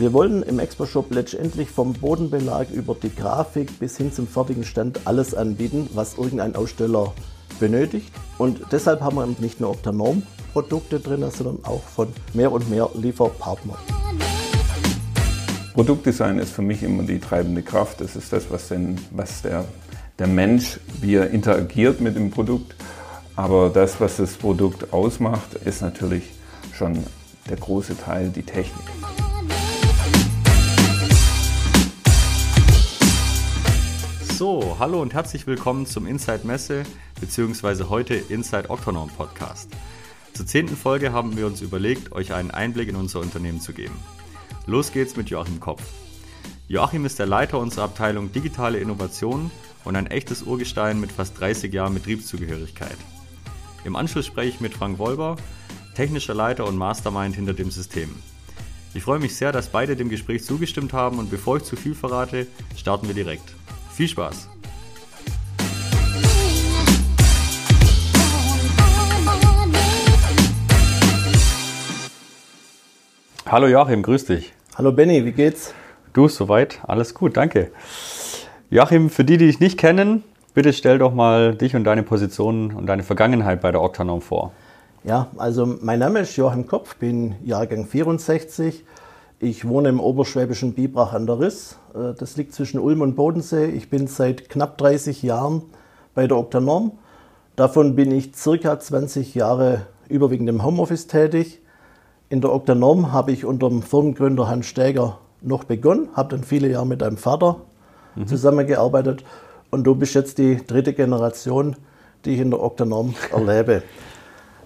Wir wollen im Expo-Shop letztendlich vom Bodenbelag über die Grafik bis hin zum fertigen Stand alles anbieten, was irgendein Aussteller benötigt. Und deshalb haben wir nicht nur Optanorm-Produkte drin, sondern auch von mehr und mehr Lieferpartnern. Produktdesign ist für mich immer die treibende Kraft. Das ist das, was, den, was der, der Mensch, wie er interagiert mit dem Produkt. Aber das, was das Produkt ausmacht, ist natürlich schon der große Teil, die Technik. So, hallo und herzlich willkommen zum Inside Messe bzw. heute Inside Octonorm Podcast. Zur zehnten Folge haben wir uns überlegt, euch einen Einblick in unser Unternehmen zu geben. Los geht's mit Joachim Kopf. Joachim ist der Leiter unserer Abteilung Digitale Innovation und ein echtes Urgestein mit fast 30 Jahren Betriebszugehörigkeit. Im Anschluss spreche ich mit Frank Wolber, technischer Leiter und Mastermind hinter dem System. Ich freue mich sehr, dass beide dem Gespräch zugestimmt haben und bevor ich zu viel verrate, starten wir direkt. Viel Spaß! Hallo Joachim, grüß dich. Hallo Benny, wie geht's? Du, soweit, alles gut, danke. Joachim, für die, die dich nicht kennen, bitte stell doch mal dich und deine Position und deine Vergangenheit bei der Octanorm vor. Ja, also mein Name ist Joachim Kopf, bin Jahrgang 64, ich wohne im oberschwäbischen Bibrach an der Riss. Äh, das liegt zwischen Ulm und Bodensee. Ich bin seit knapp 30 Jahren bei der Oktanorm. Davon bin ich circa 20 Jahre überwiegend im Homeoffice tätig. In der Oktanorm habe ich unter dem Firmengründer Hans Stäger noch begonnen, habe dann viele Jahre mit einem Vater mhm. zusammengearbeitet und du bist jetzt die dritte Generation, die ich in der Oktanorm erlebe.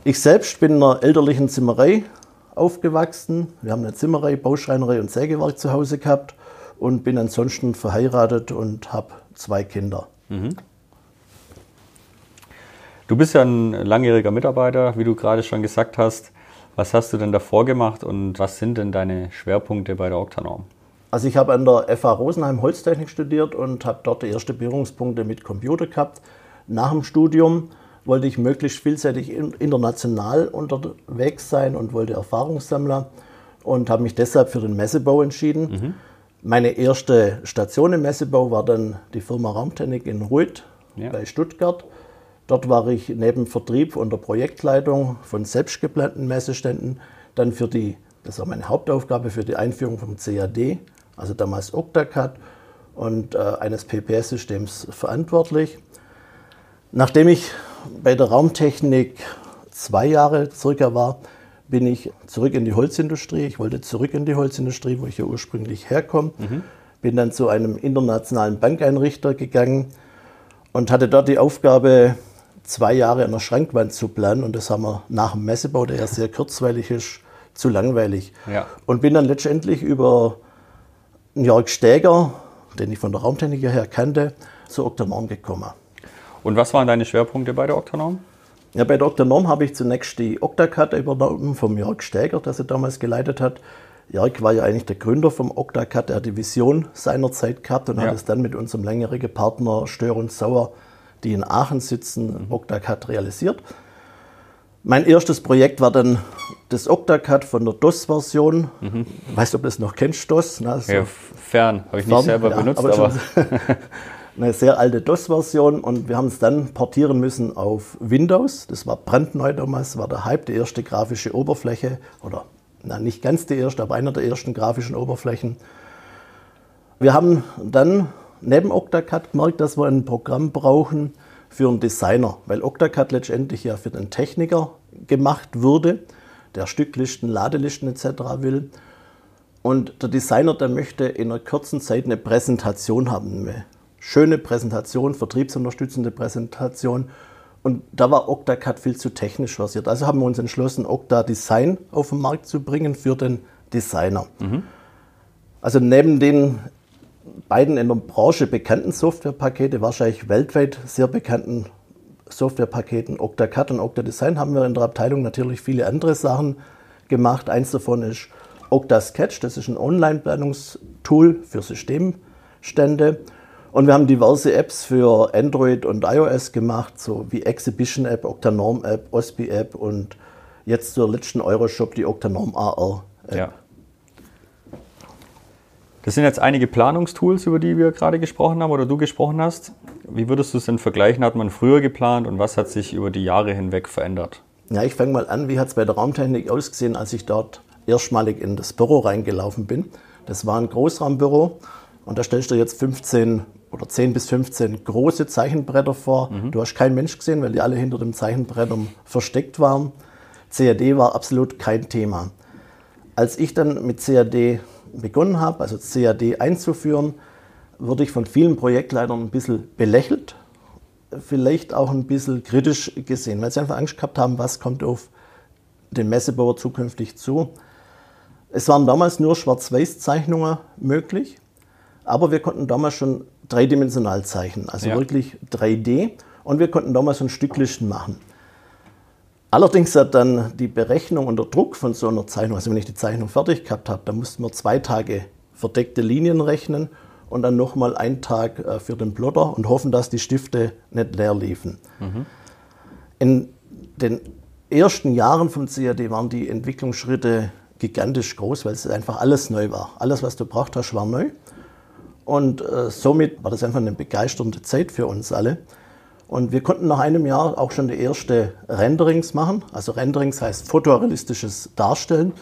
Ich selbst bin in einer elterlichen Zimmerei aufgewachsen. Wir haben eine Zimmerei, Bauschreinerei und Sägewerk zu Hause gehabt und bin ansonsten verheiratet und habe zwei Kinder. Mhm. Du bist ja ein langjähriger Mitarbeiter, wie du gerade schon gesagt hast. Was hast du denn davor gemacht und was sind denn deine Schwerpunkte bei der Octanorm? Also ich habe an der FH Rosenheim Holztechnik studiert und habe dort die ersten Berührungspunkte mit Computer gehabt. Nach dem Studium wollte ich möglichst vielseitig international unterwegs sein und wollte Erfahrungssammler und habe mich deshalb für den Messebau entschieden. Mhm. Meine erste Station im Messebau war dann die Firma Raumtechnik in Ruid ja. bei Stuttgart. Dort war ich neben Vertrieb und der Projektleitung von selbstgeplanten Messeständen dann für die, das war meine Hauptaufgabe, für die Einführung vom CAD, also damals Octacad und äh, eines PPS-Systems verantwortlich. Nachdem ich bei der Raumtechnik zwei Jahre circa war, bin ich zurück in die Holzindustrie. Ich wollte zurück in die Holzindustrie, wo ich ja ursprünglich herkomme. Mhm. Bin dann zu einem internationalen Bankeinrichter gegangen und hatte dort die Aufgabe, zwei Jahre an der Schrankwand zu planen. Und das haben wir nach dem Messebau, der ja sehr kurzweilig ist, zu langweilig. Ja. Und bin dann letztendlich über Jörg Stäger, den ich von der Raumtechnik her kannte, zu Octomorn gekommen. Und was waren deine Schwerpunkte bei der Oktanorm? Ja, bei der Oktanorm habe ich zunächst die Octacad übernommen vom Jörg Stäger, der sie damals geleitet hat. Jörg war ja eigentlich der Gründer vom Octacad, er hat die Vision seinerzeit gehabt und ja. hat es dann mit unserem langjährigen Partner Stör und Sauer, die in Aachen sitzen, mhm. Octacad realisiert. Mein erstes Projekt war dann das Octacad von der DOS-Version. Mhm. Weißt du, ob du das noch kennst, DOS? Na, so ja, fern, habe ich nicht selber ja, benutzt, aber. aber eine sehr alte DOS-Version und wir haben es dann portieren müssen auf Windows. Das war brandneu damals, war der Hype, die erste grafische Oberfläche oder na, nicht ganz die erste, aber einer der ersten grafischen Oberflächen. Wir haben dann neben Octacad gemerkt, dass wir ein Programm brauchen für einen Designer, weil Octacad letztendlich ja für den Techniker gemacht wurde, der Stücklisten, Ladelisten etc. will. Und der Designer, der möchte in einer kurzen Zeit eine Präsentation haben, schöne Präsentation, vertriebsunterstützende Präsentation. Und da war Octacad viel zu technisch versiert. Also haben wir uns entschlossen, Octa Design auf den Markt zu bringen für den Designer. Mhm. Also neben den beiden in der Branche bekannten Softwarepakete, wahrscheinlich weltweit sehr bekannten Softwarepaketen Octacad und Octadesign, haben wir in der Abteilung natürlich viele andere Sachen gemacht. Eins davon ist Octasketch, das ist ein Online-Planungstool für Systemstände. Und wir haben diverse Apps für Android und iOS gemacht, so wie Exhibition App, Octanorm App, OSPI App und jetzt zur letzten Euroshop die Octanorm AR App. Ja. Das sind jetzt einige Planungstools, über die wir gerade gesprochen haben oder du gesprochen hast. Wie würdest du es denn vergleichen? Hat man früher geplant und was hat sich über die Jahre hinweg verändert? Ja, ich fange mal an, wie hat es bei der Raumtechnik ausgesehen, als ich dort erstmalig in das Büro reingelaufen bin. Das war ein Großraumbüro und da stellst du jetzt 15 oder 10 bis 15 große Zeichenbretter vor. Mhm. Du hast keinen Mensch gesehen, weil die alle hinter dem Zeichenbrett versteckt waren. CAD war absolut kein Thema. Als ich dann mit CAD begonnen habe, also CAD einzuführen, wurde ich von vielen Projektleitern ein bisschen belächelt, vielleicht auch ein bisschen kritisch gesehen, weil sie einfach Angst gehabt haben, was kommt auf den Messebauer zukünftig zu. Es waren damals nur Schwarz-Weiß-Zeichnungen möglich, aber wir konnten damals schon dreidimensional zeichnen, also ja. wirklich 3D und wir konnten damals schon Stücklisten machen. Allerdings hat dann die Berechnung und der Druck von so einer Zeichnung, also wenn ich die Zeichnung fertig gehabt habe, dann mussten wir zwei Tage verdeckte Linien rechnen und dann nochmal einen Tag äh, für den Plotter und hoffen, dass die Stifte nicht leer liefen. Mhm. In den ersten Jahren vom CAD waren die Entwicklungsschritte gigantisch groß, weil es einfach alles neu war. Alles, was du braucht hast, war neu. Und äh, somit war das einfach eine begeisternde Zeit für uns alle. Und wir konnten nach einem Jahr auch schon die erste Renderings machen. Also Renderings heißt fotorealistisches Darstellen.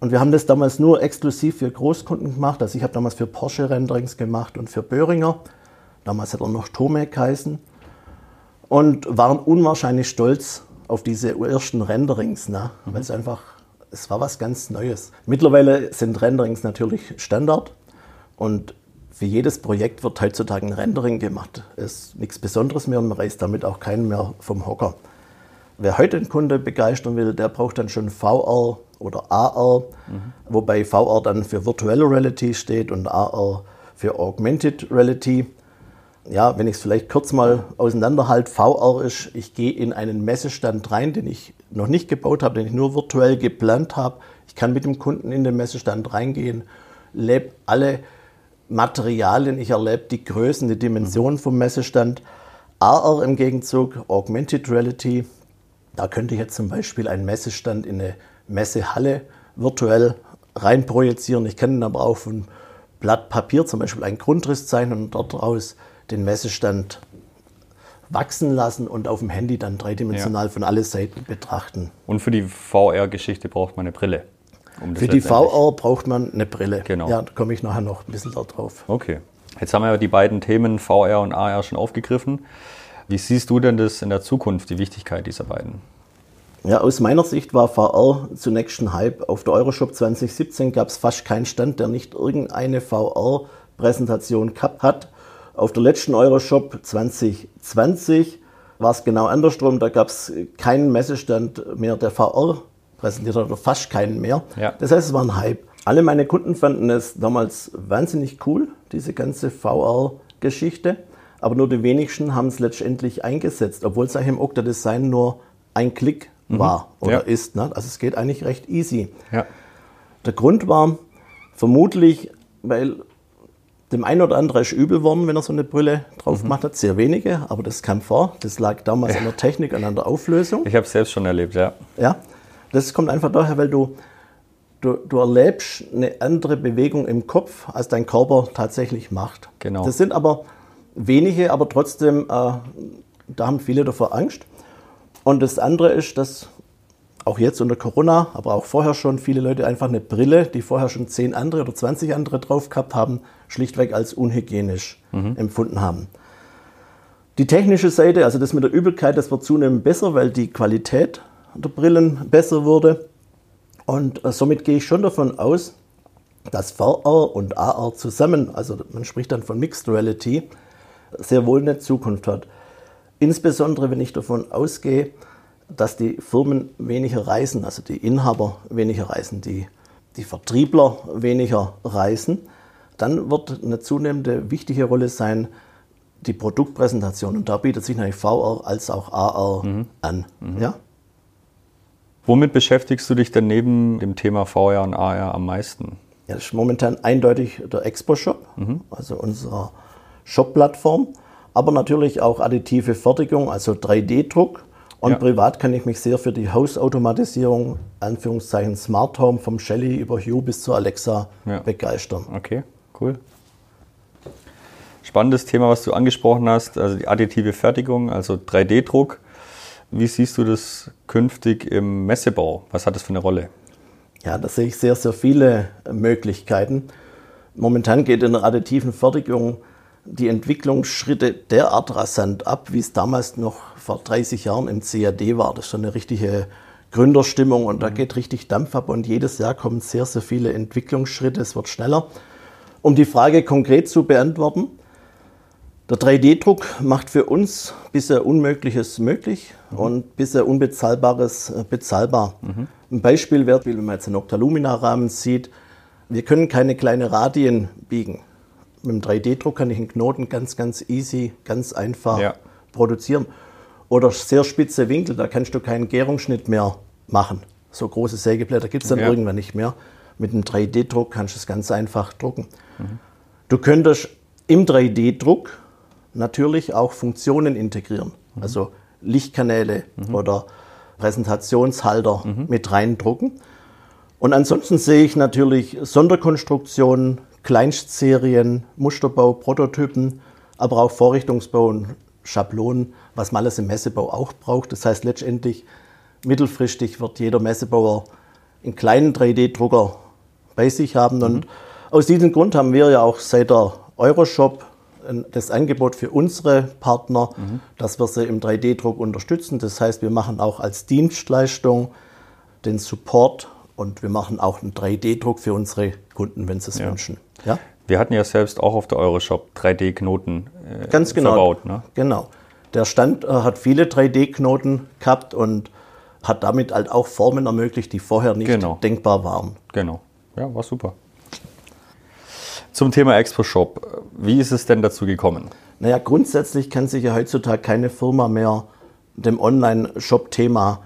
Und wir haben das damals nur exklusiv für Großkunden gemacht. Also ich habe damals für Porsche Renderings gemacht und für Böhringer. Damals hat er noch Tomek geheißen. Und waren unwahrscheinlich stolz auf diese ersten Renderings, ne? Mhm. weil es einfach, es war was ganz Neues. Mittlerweile sind Renderings natürlich Standard. Und für jedes Projekt wird heutzutage ein Rendering gemacht. Ist nichts Besonderes mehr und man reißt damit auch keinen mehr vom Hocker. Wer heute einen Kunde begeistern will, der braucht dann schon VR oder AR, mhm. wobei VR dann für Virtual Reality steht und AR für Augmented Reality. Ja, wenn ich es vielleicht kurz mal auseinanderhalte, VR ist, ich gehe in einen Messestand rein, den ich noch nicht gebaut habe, den ich nur virtuell geplant habe. Ich kann mit dem Kunden in den Messestand reingehen, lebe alle Materialien, ich erlebe die Größen, die Dimensionen vom Messestand. AR im Gegenzug, Augmented Reality, da könnte ich jetzt zum Beispiel einen Messestand in eine Messehalle virtuell reinprojizieren. Ich kann dann aber auch auf ein Blatt Papier zum Beispiel einen Grundriss zeichnen und dort daraus den Messestand wachsen lassen und auf dem Handy dann dreidimensional ja. von alle Seiten betrachten. Und für die VR-Geschichte braucht man eine Brille. Um Für die VR braucht man eine Brille. Genau. Ja, da komme ich nachher noch ein bisschen drauf. Okay. Jetzt haben wir die beiden Themen VR und AR schon aufgegriffen. Wie siehst du denn das in der Zukunft, die Wichtigkeit dieser beiden? Ja, aus meiner Sicht war VR zunächst ein Hype. Auf der Euroshop 2017 gab es fast keinen Stand, der nicht irgendeine VR-Präsentation gehabt hat. Auf der letzten Euroshop 2020 war es genau andersrum. Da gab es keinen Messestand mehr, der VR präsentiert hat oder fast keinen mehr. Ja. Das heißt, es war ein Hype. Alle meine Kunden fanden es damals wahnsinnig cool, diese ganze VR-Geschichte. Aber nur die wenigsten haben es letztendlich eingesetzt, obwohl es eigentlich im Okta Design nur ein Klick mhm. war oder ja. ist. Ne? Also es geht eigentlich recht easy. Ja. Der Grund war vermutlich, weil dem einen oder anderen ist übel worden, wenn er so eine Brille drauf mhm. gemacht hat. Sehr wenige, aber das kam vor. Das lag damals ja. an der Technik und an der Auflösung. Ich habe es selbst schon erlebt, ja. Ja, das kommt einfach daher, weil du, du, du erlebst eine andere Bewegung im Kopf, als dein Körper tatsächlich macht. Genau. Das sind aber wenige, aber trotzdem, äh, da haben viele davor Angst. Und das andere ist, dass auch jetzt unter Corona, aber auch vorher schon viele Leute einfach eine Brille, die vorher schon 10 andere oder 20 andere drauf gehabt haben, schlichtweg als unhygienisch mhm. empfunden haben. Die technische Seite, also das mit der Übelkeit, das wird zunehmend besser, weil die Qualität der Brillen besser wurde. Und äh, somit gehe ich schon davon aus, dass VR und AR zusammen, also man spricht dann von Mixed Reality, sehr wohl eine Zukunft hat. Insbesondere wenn ich davon ausgehe, dass die Firmen weniger reisen, also die Inhaber weniger reisen, die, die Vertriebler weniger reisen, dann wird eine zunehmende wichtige Rolle sein, die Produktpräsentation. Und da bietet sich natürlich VR als auch AR mhm. an. Mhm. Ja? Womit beschäftigst du dich denn neben dem Thema VR und AR am meisten? Ja, das ist momentan eindeutig der Expo-Shop, mhm. also unsere Shop-Plattform, aber natürlich auch additive Fertigung, also 3D-Druck. Und ja. privat kann ich mich sehr für die Hausautomatisierung, Anführungszeichen Smart Home, vom Shelly über Hue bis zur Alexa ja. begeistern. Okay. Cool. Spannendes Thema, was du angesprochen hast, also die additive Fertigung, also 3D-Druck. Wie siehst du das künftig im Messebau? Was hat das für eine Rolle? Ja, da sehe ich sehr, sehr viele Möglichkeiten. Momentan geht in der additiven Fertigung die Entwicklungsschritte derart rasant ab, wie es damals noch vor 30 Jahren im CAD war. Das ist schon eine richtige Gründerstimmung und da mhm. geht richtig Dampf ab und jedes Jahr kommen sehr, sehr viele Entwicklungsschritte. Es wird schneller. Um die Frage konkret zu beantworten, der 3D-Druck macht für uns bisher Unmögliches möglich mhm. und bisher Unbezahlbares äh, bezahlbar. Mhm. Ein Beispiel wäre, wenn man jetzt einen Octalumina-Rahmen sieht, wir können keine kleinen Radien biegen. Mit dem 3D-Druck kann ich einen Knoten ganz, ganz easy, ganz einfach ja. produzieren. Oder sehr spitze Winkel, da kannst du keinen Gärungsschnitt mehr machen. So große Sägeblätter gibt es dann ja. irgendwann nicht mehr. Mit dem 3D-Druck kannst du es ganz einfach drucken. Mhm. Du könntest im 3D-Druck natürlich auch Funktionen integrieren. Mhm. Also Lichtkanäle mhm. oder Präsentationshalter mhm. mit reindrucken. Und ansonsten sehe ich natürlich Sonderkonstruktionen, Kleinstserien, Musterbau, Prototypen, aber auch Vorrichtungsbau und Schablonen, was man alles im Messebau auch braucht. Das heißt letztendlich, mittelfristig wird jeder Messebauer einen kleinen 3D-Drucker bei sich haben. Und mhm. aus diesem Grund haben wir ja auch seit der Euroshop das Angebot für unsere Partner, mhm. dass wir sie im 3D-Druck unterstützen. Das heißt, wir machen auch als Dienstleistung den Support und wir machen auch einen 3D-Druck für unsere Kunden, wenn sie es ja. wünschen. Ja? Wir hatten ja selbst auch auf der Euroshop 3D-Knoten äh, Ganz genau. verbaut. Ne? Genau. Der Stand äh, hat viele 3D-Knoten gehabt und hat damit halt auch Formen ermöglicht, die vorher nicht genau. denkbar waren. Genau. Ja, war super. Zum Thema Expo Shop. Wie ist es denn dazu gekommen? Naja, grundsätzlich kann sich ja heutzutage keine Firma mehr dem Online-Shop-Thema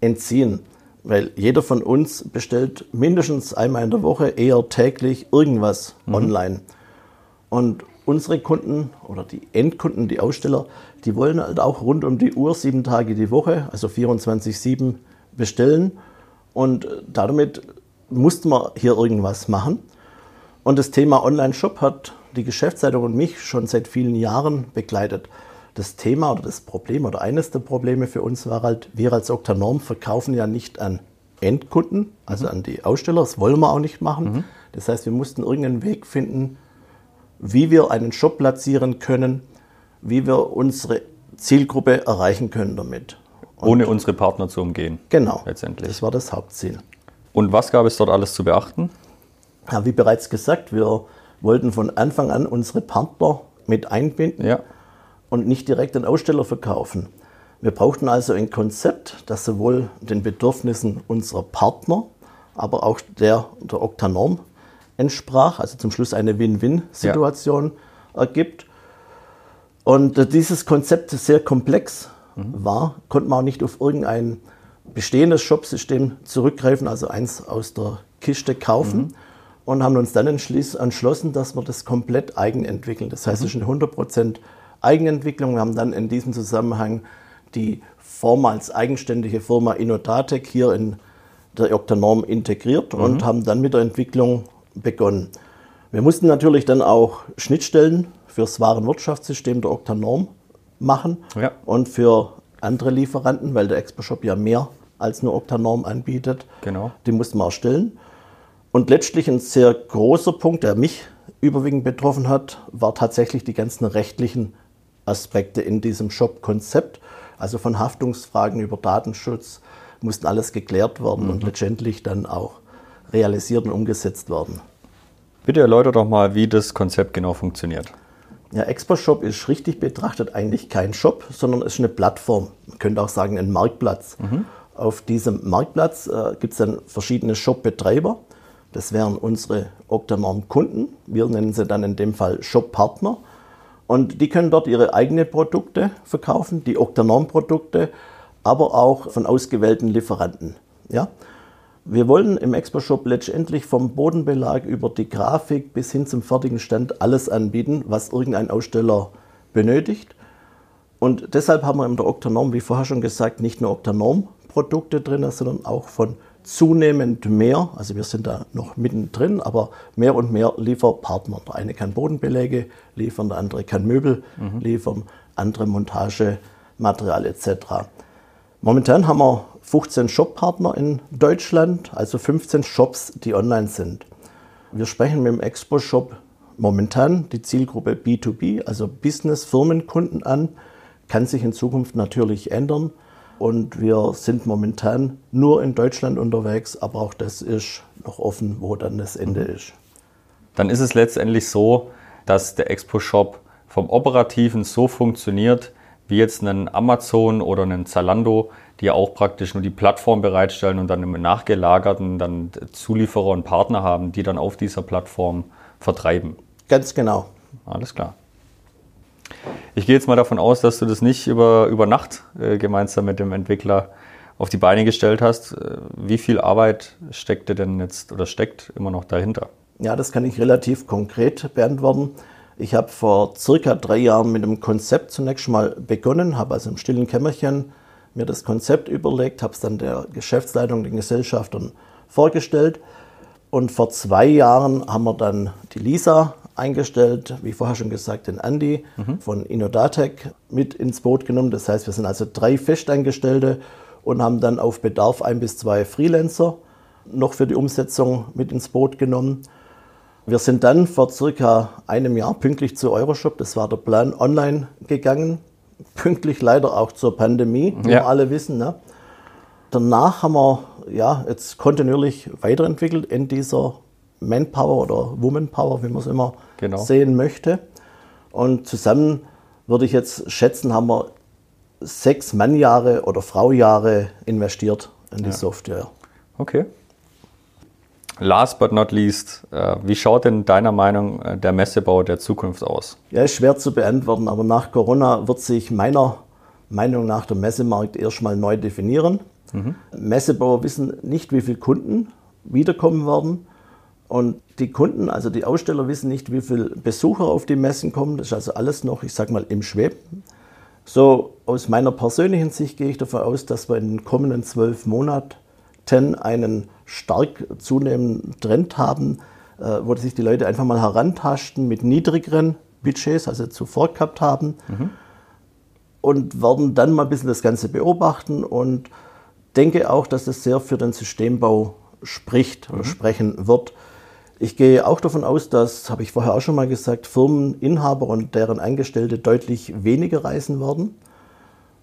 entziehen. Weil jeder von uns bestellt mindestens einmal in der Woche, eher täglich irgendwas mhm. online. Und unsere Kunden oder die Endkunden, die Aussteller, die wollen halt auch rund um die Uhr, sieben Tage die Woche, also 24-7 bestellen. Und damit mussten wir hier irgendwas machen. Und das Thema Online-Shop hat die Geschäftsleitung und mich schon seit vielen Jahren begleitet. Das Thema oder das Problem oder eines der Probleme für uns war halt, wir als Oktanorm verkaufen ja nicht an Endkunden, also an die Aussteller. Das wollen wir auch nicht machen. Mhm. Das heißt, wir mussten irgendeinen Weg finden, wie wir einen Shop platzieren können, wie wir unsere Zielgruppe erreichen können damit. Und Ohne unsere Partner zu umgehen. Genau. Letztendlich. Das war das Hauptziel. Und was gab es dort alles zu beachten? Ja, wie bereits gesagt, wir wollten von Anfang an unsere Partner mit einbinden ja. und nicht direkt den Aussteller verkaufen. Wir brauchten also ein Konzept, das sowohl den Bedürfnissen unserer Partner, aber auch der der Oktanorm entsprach, also zum Schluss eine Win-Win-Situation ja. ergibt. Und dieses Konzept sehr komplex mhm. war, konnte man auch nicht auf irgendein bestehendes Shopsystem zurückgreifen, also eins aus der Kiste kaufen. Mhm und haben uns dann entschlossen, dass wir das komplett eigen entwickeln. Das heißt, es ist eine 100% Eigenentwicklung. Wir haben dann in diesem Zusammenhang die vormals eigenständige Firma Innodatec hier in der Octanorm integriert mhm. und haben dann mit der Entwicklung begonnen. Wir mussten natürlich dann auch Schnittstellen fürs Warenwirtschaftssystem der Octanorm machen ja. und für andere Lieferanten, weil der ExpoShop ja mehr als nur Octanorm anbietet. Genau. Die mussten wir erstellen. Und letztlich ein sehr großer Punkt, der mich überwiegend betroffen hat, war tatsächlich die ganzen rechtlichen Aspekte in diesem Shop-Konzept. Also von Haftungsfragen über Datenschutz mussten alles geklärt werden mhm. und letztendlich dann auch realisiert und umgesetzt werden. Bitte erläutere doch mal, wie das Konzept genau funktioniert. Ja, ExpoShop ist richtig betrachtet eigentlich kein Shop, sondern ist eine Plattform. Man könnte auch sagen ein Marktplatz. Mhm. Auf diesem Marktplatz äh, gibt es dann verschiedene Shop-Betreiber das wären unsere Octanorm-Kunden. Wir nennen sie dann in dem Fall Shop-Partner. Und die können dort ihre eigenen Produkte verkaufen, die Octanorm-Produkte, aber auch von ausgewählten Lieferanten. Ja? Wir wollen im Expo-Shop letztendlich vom Bodenbelag über die Grafik bis hin zum fertigen Stand alles anbieten, was irgendein Aussteller benötigt. Und deshalb haben wir in der Octanorm, wie vorher schon gesagt, nicht nur Octanorm-Produkte drin, sondern auch von zunehmend mehr, also wir sind da noch mittendrin, aber mehr und mehr Lieferpartner. Der eine kann Bodenbeläge liefern, der andere kann Möbel mhm. liefern, andere Montagematerial etc. Momentan haben wir 15 Shoppartner in Deutschland, also 15 Shops, die online sind. Wir sprechen mit dem Expo-Shop momentan die Zielgruppe B2B, also Business-Firmenkunden an, kann sich in Zukunft natürlich ändern. Und wir sind momentan nur in Deutschland unterwegs, aber auch das ist noch offen, wo dann das Ende mhm. ist. Dann ist es letztendlich so, dass der Expo-Shop vom Operativen so funktioniert, wie jetzt ein Amazon oder ein Zalando, die auch praktisch nur die Plattform bereitstellen und dann im Nachgelagerten dann Zulieferer und Partner haben, die dann auf dieser Plattform vertreiben. Ganz genau. Alles klar. Ich gehe jetzt mal davon aus, dass du das nicht über, über Nacht äh, gemeinsam mit dem Entwickler auf die Beine gestellt hast. Äh, wie viel Arbeit steckte denn jetzt oder steckt immer noch dahinter? Ja, das kann ich relativ konkret beantworten. Ich habe vor circa drei Jahren mit dem Konzept zunächst mal begonnen, habe also im stillen Kämmerchen mir das Konzept überlegt, habe es dann der Geschäftsleitung, den Gesellschaftern vorgestellt. Und vor zwei Jahren haben wir dann die Lisa eingestellt, wie vorher schon gesagt, den Andy mhm. von Inodatec mit ins Boot genommen. Das heißt, wir sind also drei Festangestellte und haben dann auf Bedarf ein bis zwei Freelancer noch für die Umsetzung mit ins Boot genommen. Wir sind dann vor circa einem Jahr pünktlich zu Euroshop, das war der Plan, online gegangen. Pünktlich leider auch zur Pandemie, wie ja. wir alle wissen. Ne? Danach haben wir ja, jetzt kontinuierlich weiterentwickelt in dieser Manpower oder Womanpower, wie man es immer genau. sehen möchte. Und zusammen würde ich jetzt schätzen, haben wir sechs Mannjahre oder Fraujahre investiert in die ja. Software. Okay. Last but not least, äh, wie schaut denn deiner Meinung äh, der Messebau der Zukunft aus? Ja, ist schwer zu beantworten, aber nach Corona wird sich meiner Meinung nach der Messemarkt erstmal neu definieren. Mhm. Messebauer wissen nicht, wie viele Kunden wiederkommen werden. Und die Kunden, also die Aussteller, wissen nicht, wie viele Besucher auf die Messen kommen. Das ist also alles noch, ich sag mal, im Schweben. So aus meiner persönlichen Sicht gehe ich davon aus, dass wir in den kommenden zwölf Monaten einen stark zunehmenden Trend haben, äh, wo sich die Leute einfach mal herantasten mit niedrigeren Budgets, also zuvor gehabt haben. Mhm. Und werden dann mal ein bisschen das Ganze beobachten und denke auch, dass das sehr für den Systembau spricht oder mhm. sprechen wird. Ich gehe auch davon aus, dass, habe ich vorher auch schon mal gesagt, Firmeninhaber und deren Angestellte deutlich weniger reisen werden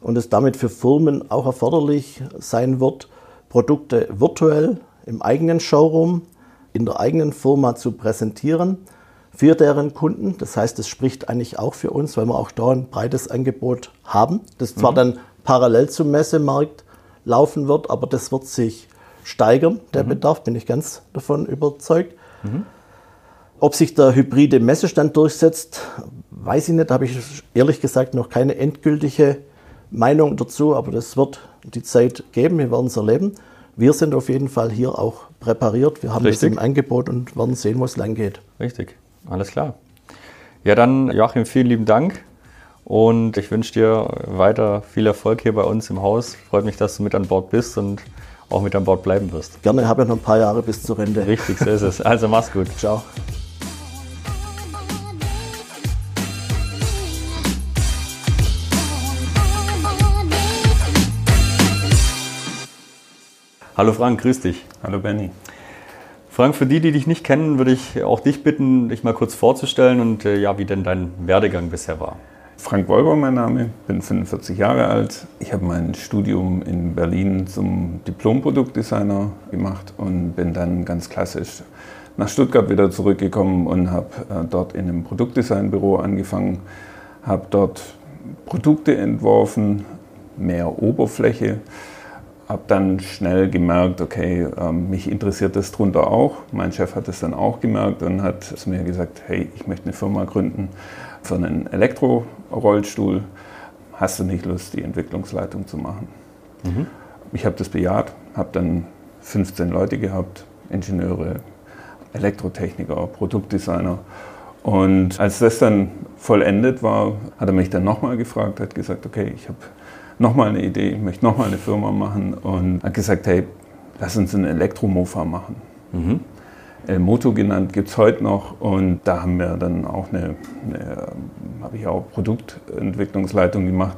und es damit für Firmen auch erforderlich sein wird, Produkte virtuell im eigenen Showroom, in der eigenen Firma zu präsentieren für deren Kunden. Das heißt, es spricht eigentlich auch für uns, weil wir auch da ein breites Angebot haben, das zwar mhm. dann parallel zum Messemarkt laufen wird, aber das wird sich steigern, der mhm. Bedarf, bin ich ganz davon überzeugt. Mhm. Ob sich der hybride Messestand durchsetzt, weiß ich nicht. Da habe ich ehrlich gesagt noch keine endgültige Meinung dazu, aber das wird die Zeit geben. Wir werden es erleben. Wir sind auf jeden Fall hier auch präpariert. Wir haben Richtig. das im Angebot und werden sehen, wo es lang geht. Richtig, alles klar. Ja, dann Joachim, vielen lieben Dank. Und ich wünsche dir weiter viel Erfolg hier bei uns im Haus. Freut mich, dass du mit an Bord bist und auch mit an Bord bleiben wirst. Gerne, habe ja noch ein paar Jahre bis zur Rente. Richtig, so ist es. Also mach's gut. Ciao. Hallo Frank, grüß dich. Hallo Benny. Frank, für die, die dich nicht kennen, würde ich auch dich bitten, dich mal kurz vorzustellen und äh, ja, wie denn dein Werdegang bisher war. Frank Wolber mein Name, bin 45 Jahre alt. Ich habe mein Studium in Berlin zum Diplom-Produktdesigner gemacht und bin dann ganz klassisch nach Stuttgart wieder zurückgekommen und habe äh, dort in einem Produktdesignbüro angefangen, habe dort Produkte entworfen, mehr Oberfläche, habe dann schnell gemerkt, okay, ähm, mich interessiert das drunter auch. Mein Chef hat es dann auch gemerkt und hat zu mir gesagt, hey, ich möchte eine Firma gründen für einen Elektrorollstuhl. Hast du nicht Lust, die Entwicklungsleitung zu machen? Mhm. Ich habe das bejaht, habe dann 15 Leute gehabt, Ingenieure, Elektrotechniker, Produktdesigner. Und als das dann vollendet war, hat er mich dann nochmal gefragt, hat gesagt, okay, ich habe nochmal eine Idee, ich möchte nochmal eine Firma machen und hat gesagt, hey, lass uns einen Elektromofa machen. Mhm. El Moto genannt, gibt es heute noch. Und da haben wir dann auch eine, eine habe ich auch Produktentwicklungsleitung gemacht.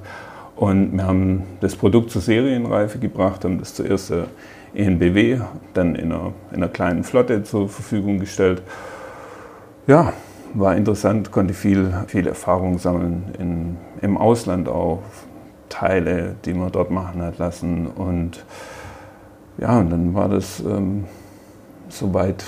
Und wir haben das Produkt zur Serienreife gebracht, haben das zuerst ENBW, dann in einer, in einer kleinen Flotte zur Verfügung gestellt. Ja, war interessant, konnte viel, viel Erfahrung sammeln, in, im Ausland auch, Teile, die man dort machen hat lassen. Und ja, und dann war das ähm, soweit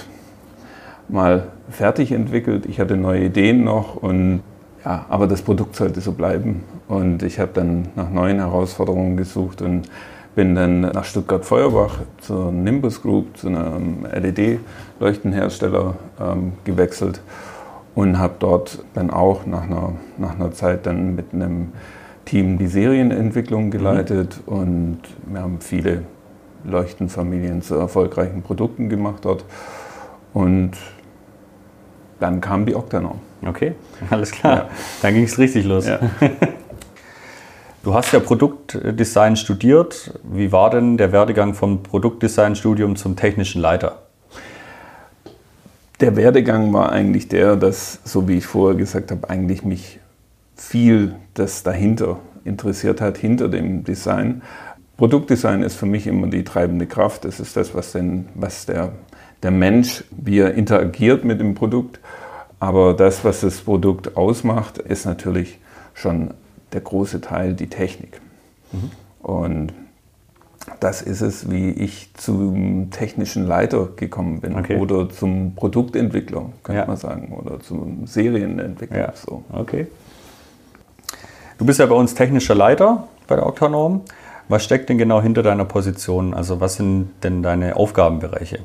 mal fertig entwickelt. Ich hatte neue Ideen noch und ja, aber das Produkt sollte so bleiben. Und ich habe dann nach neuen Herausforderungen gesucht und bin dann nach Stuttgart-Feuerbach zur Nimbus Group, zu einem LED-Leuchtenhersteller ähm, gewechselt und habe dort dann auch nach einer, nach einer Zeit dann mit einem Team die Serienentwicklung geleitet mhm. und wir haben viele Leuchtenfamilien zu erfolgreichen Produkten gemacht dort. Und dann kam die Octanorm. Okay, alles klar. Ja. Dann ging es richtig los. Ja. Du hast ja Produktdesign studiert. Wie war denn der Werdegang vom Produktdesign-Studium zum technischen Leiter? Der Werdegang war eigentlich der, dass, so wie ich vorher gesagt habe, eigentlich mich viel das dahinter interessiert hat, hinter dem Design. Produktdesign ist für mich immer die treibende Kraft. Das ist das, was, den, was der, der Mensch, wie er interagiert mit dem Produkt. Aber das, was das Produkt ausmacht, ist natürlich schon der große Teil die Technik. Mhm. Und das ist es, wie ich zum technischen Leiter gekommen bin okay. oder zum Produktentwickler, könnte ja. man sagen, oder zum Serienentwickler. Ja. So. Okay. Du bist ja bei uns technischer Leiter bei der Octanorm. Was steckt denn genau hinter deiner Position? Also was sind denn deine Aufgabenbereiche?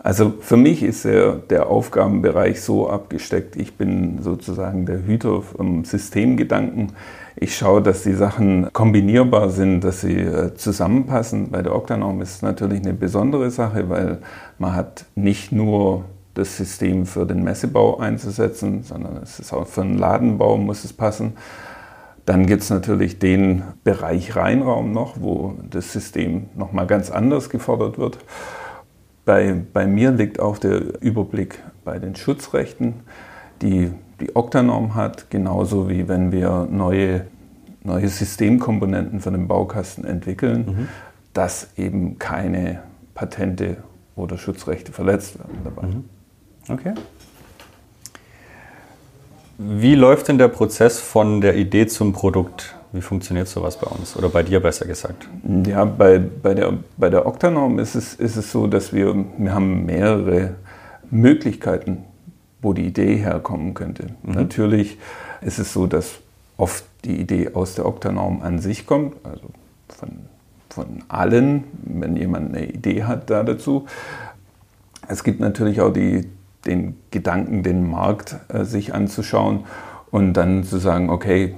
Also für mich ist der, der Aufgabenbereich so abgesteckt, ich bin sozusagen der Hüter vom Systemgedanken. Ich schaue, dass die Sachen kombinierbar sind, dass sie äh, zusammenpassen. Bei der Octanorm ist es natürlich eine besondere Sache, weil man hat nicht nur das System für den Messebau einzusetzen, sondern es ist auch für den Ladenbau muss es passen. Dann gibt es natürlich den Bereich Reinraum noch, wo das System nochmal ganz anders gefordert wird. Bei, bei mir liegt auch der Überblick bei den Schutzrechten, die die Oktanorm hat, genauso wie wenn wir neue, neue Systemkomponenten für den Baukasten entwickeln, mhm. dass eben keine Patente oder Schutzrechte verletzt werden dabei. Mhm. Okay. Wie läuft denn der Prozess von der Idee zum Produkt? Wie funktioniert sowas bei uns oder bei dir besser gesagt? Ja, bei, bei, der, bei der Octanorm ist es, ist es so, dass wir, wir haben mehrere Möglichkeiten, wo die Idee herkommen könnte. Mhm. Natürlich ist es so, dass oft die Idee aus der Octanorm an sich kommt, also von, von allen, wenn jemand eine Idee hat da dazu. Es gibt natürlich auch die, den Gedanken, den Markt äh, sich anzuschauen und dann zu sagen, okay,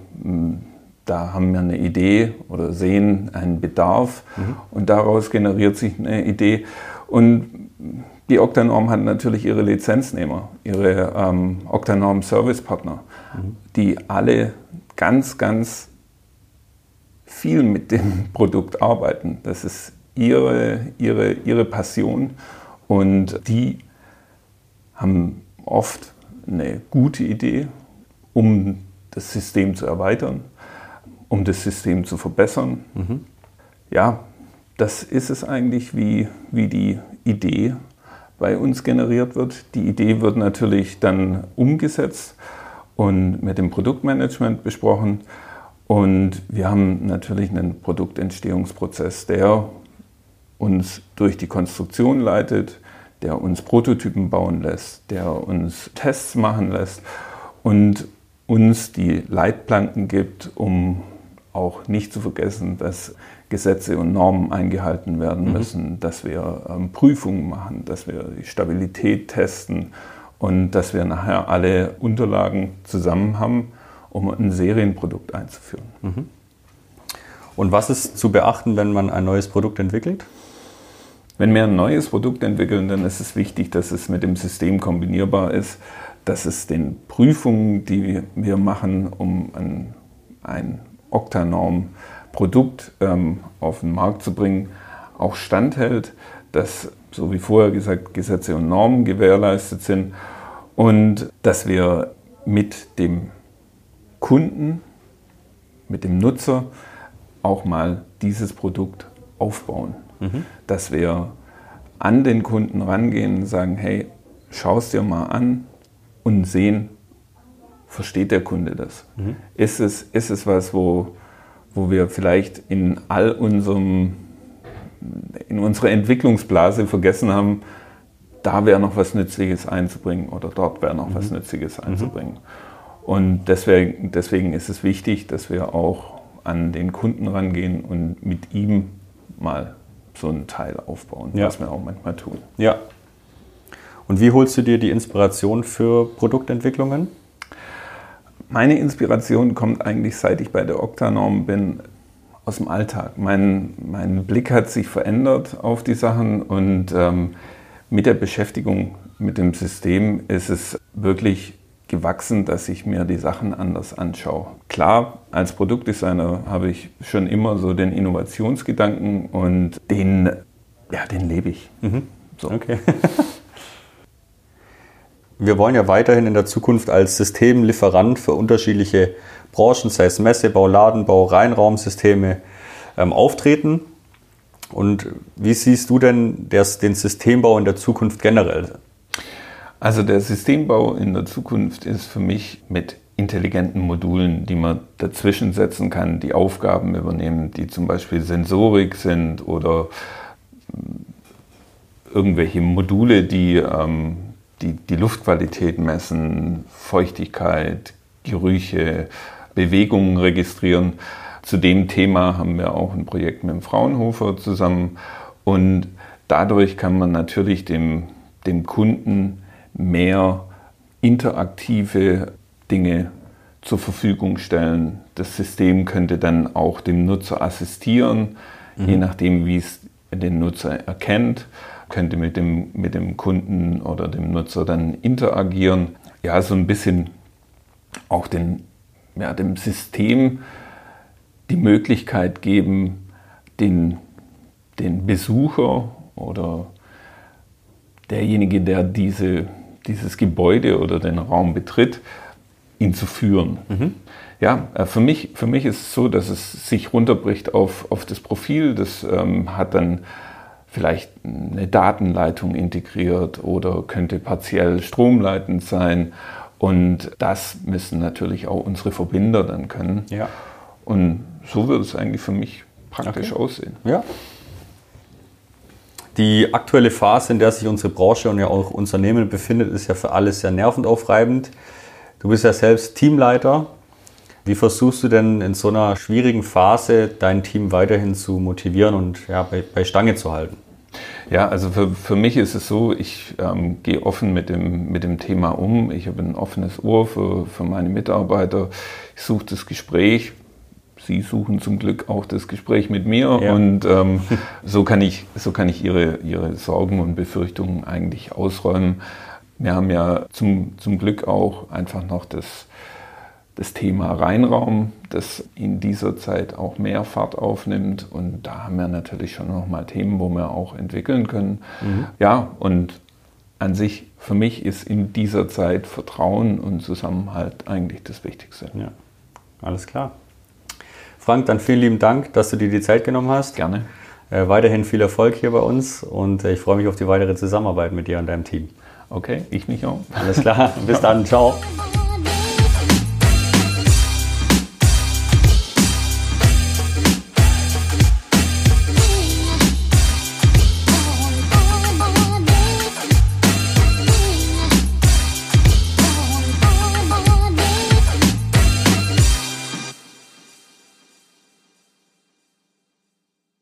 da haben wir eine Idee oder sehen einen Bedarf mhm. und daraus generiert sich eine Idee. Und die Octanorm hat natürlich ihre Lizenznehmer, ihre ähm, Octanorm Service Partner, mhm. die alle ganz, ganz viel mit dem Produkt arbeiten. Das ist ihre, ihre, ihre Passion und die haben oft eine gute Idee, um das System zu erweitern um das System zu verbessern. Mhm. Ja, das ist es eigentlich, wie, wie die Idee bei uns generiert wird. Die Idee wird natürlich dann umgesetzt und mit dem Produktmanagement besprochen. Und wir haben natürlich einen Produktentstehungsprozess, der uns durch die Konstruktion leitet, der uns Prototypen bauen lässt, der uns Tests machen lässt und uns die Leitplanken gibt, um auch nicht zu vergessen, dass Gesetze und Normen eingehalten werden mhm. müssen, dass wir ähm, Prüfungen machen, dass wir die Stabilität testen und dass wir nachher alle Unterlagen zusammen haben, um ein Serienprodukt einzuführen. Mhm. Und was ist zu beachten, wenn man ein neues Produkt entwickelt? Wenn wir ein neues Produkt entwickeln, dann ist es wichtig, dass es mit dem System kombinierbar ist, dass es den Prüfungen, die wir machen, um ein, ein Oktanorm Produkt ähm, auf den Markt zu bringen, auch standhält, dass, so wie vorher gesagt, Gesetze und Normen gewährleistet sind und dass wir mit dem Kunden, mit dem Nutzer auch mal dieses Produkt aufbauen. Mhm. Dass wir an den Kunden rangehen und sagen, hey, schau es dir mal an und sehen, versteht der Kunde das? Mhm. Ist, es, ist es was, wo, wo wir vielleicht in all unserem, in unserer Entwicklungsblase vergessen haben, da wäre noch was Nützliches einzubringen oder dort wäre noch mhm. was Nützliches mhm. einzubringen. Und deswegen, deswegen ist es wichtig, dass wir auch an den Kunden rangehen und mit ihm mal so ein Teil aufbauen, ja. was wir auch manchmal tun. Ja. Und wie holst du dir die Inspiration für Produktentwicklungen? Meine Inspiration kommt eigentlich, seit ich bei der Oktanorm bin, aus dem Alltag. Mein, mein Blick hat sich verändert auf die Sachen und ähm, mit der Beschäftigung mit dem System ist es wirklich gewachsen, dass ich mir die Sachen anders anschaue. Klar, als Produktdesigner habe ich schon immer so den Innovationsgedanken und den, ja, den lebe ich. Mhm. So. Okay. Wir wollen ja weiterhin in der Zukunft als Systemlieferant für unterschiedliche Branchen, sei es Messebau, Ladenbau, Reinraumsysteme, ähm, auftreten. Und wie siehst du denn das, den Systembau in der Zukunft generell? Also der Systembau in der Zukunft ist für mich mit intelligenten Modulen, die man dazwischen setzen kann, die Aufgaben übernehmen, die zum Beispiel Sensorik sind oder ähm, irgendwelche Module, die ähm, die, die Luftqualität messen, Feuchtigkeit, Gerüche, Bewegungen registrieren. Zu dem Thema haben wir auch ein Projekt mit dem Fraunhofer zusammen und dadurch kann man natürlich dem, dem Kunden mehr interaktive Dinge zur Verfügung stellen. Das System könnte dann auch dem Nutzer assistieren, mhm. je nachdem, wie es den Nutzer erkennt, könnte mit dem, mit dem Kunden oder dem Nutzer dann interagieren. Ja, so ein bisschen auch den, ja, dem System die Möglichkeit geben, den, den Besucher oder derjenige, der diese dieses Gebäude oder den Raum betritt, ihn zu führen. Mhm. Ja, äh, für mich, für mich ist es so, dass es sich runterbricht auf, auf das Profil. Das ähm, hat dann vielleicht eine Datenleitung integriert oder könnte partiell stromleitend sein. Und das müssen natürlich auch unsere Verbinder dann können. Ja. Und so wird es eigentlich für mich praktisch okay. aussehen. Ja, die aktuelle Phase, in der sich unsere Branche und ja auch Unternehmen befindet, ist ja für alle sehr nervenaufreibend. Du bist ja selbst Teamleiter. Wie versuchst du denn in so einer schwierigen Phase dein Team weiterhin zu motivieren und ja, bei, bei Stange zu halten? Ja, also für, für mich ist es so, ich ähm, gehe offen mit dem, mit dem Thema um. Ich habe ein offenes Ohr für, für meine Mitarbeiter. Ich suche das Gespräch. Sie suchen zum Glück auch das Gespräch mit mir ja. und ähm, so kann ich, so kann ich ihre, ihre Sorgen und Befürchtungen eigentlich ausräumen. Wir haben ja zum, zum Glück auch einfach noch das, das Thema Reinraum, das in dieser Zeit auch mehr Fahrt aufnimmt. Und da haben wir natürlich schon nochmal Themen, wo wir auch entwickeln können. Mhm. Ja, und an sich, für mich ist in dieser Zeit Vertrauen und Zusammenhalt eigentlich das Wichtigste. Ja, alles klar. Frank, dann vielen lieben Dank, dass du dir die Zeit genommen hast. Gerne. Äh, weiterhin viel Erfolg hier bei uns und äh, ich freue mich auf die weitere Zusammenarbeit mit dir und deinem Team. Okay, ich mich auch. Alles klar, bis dann, ciao.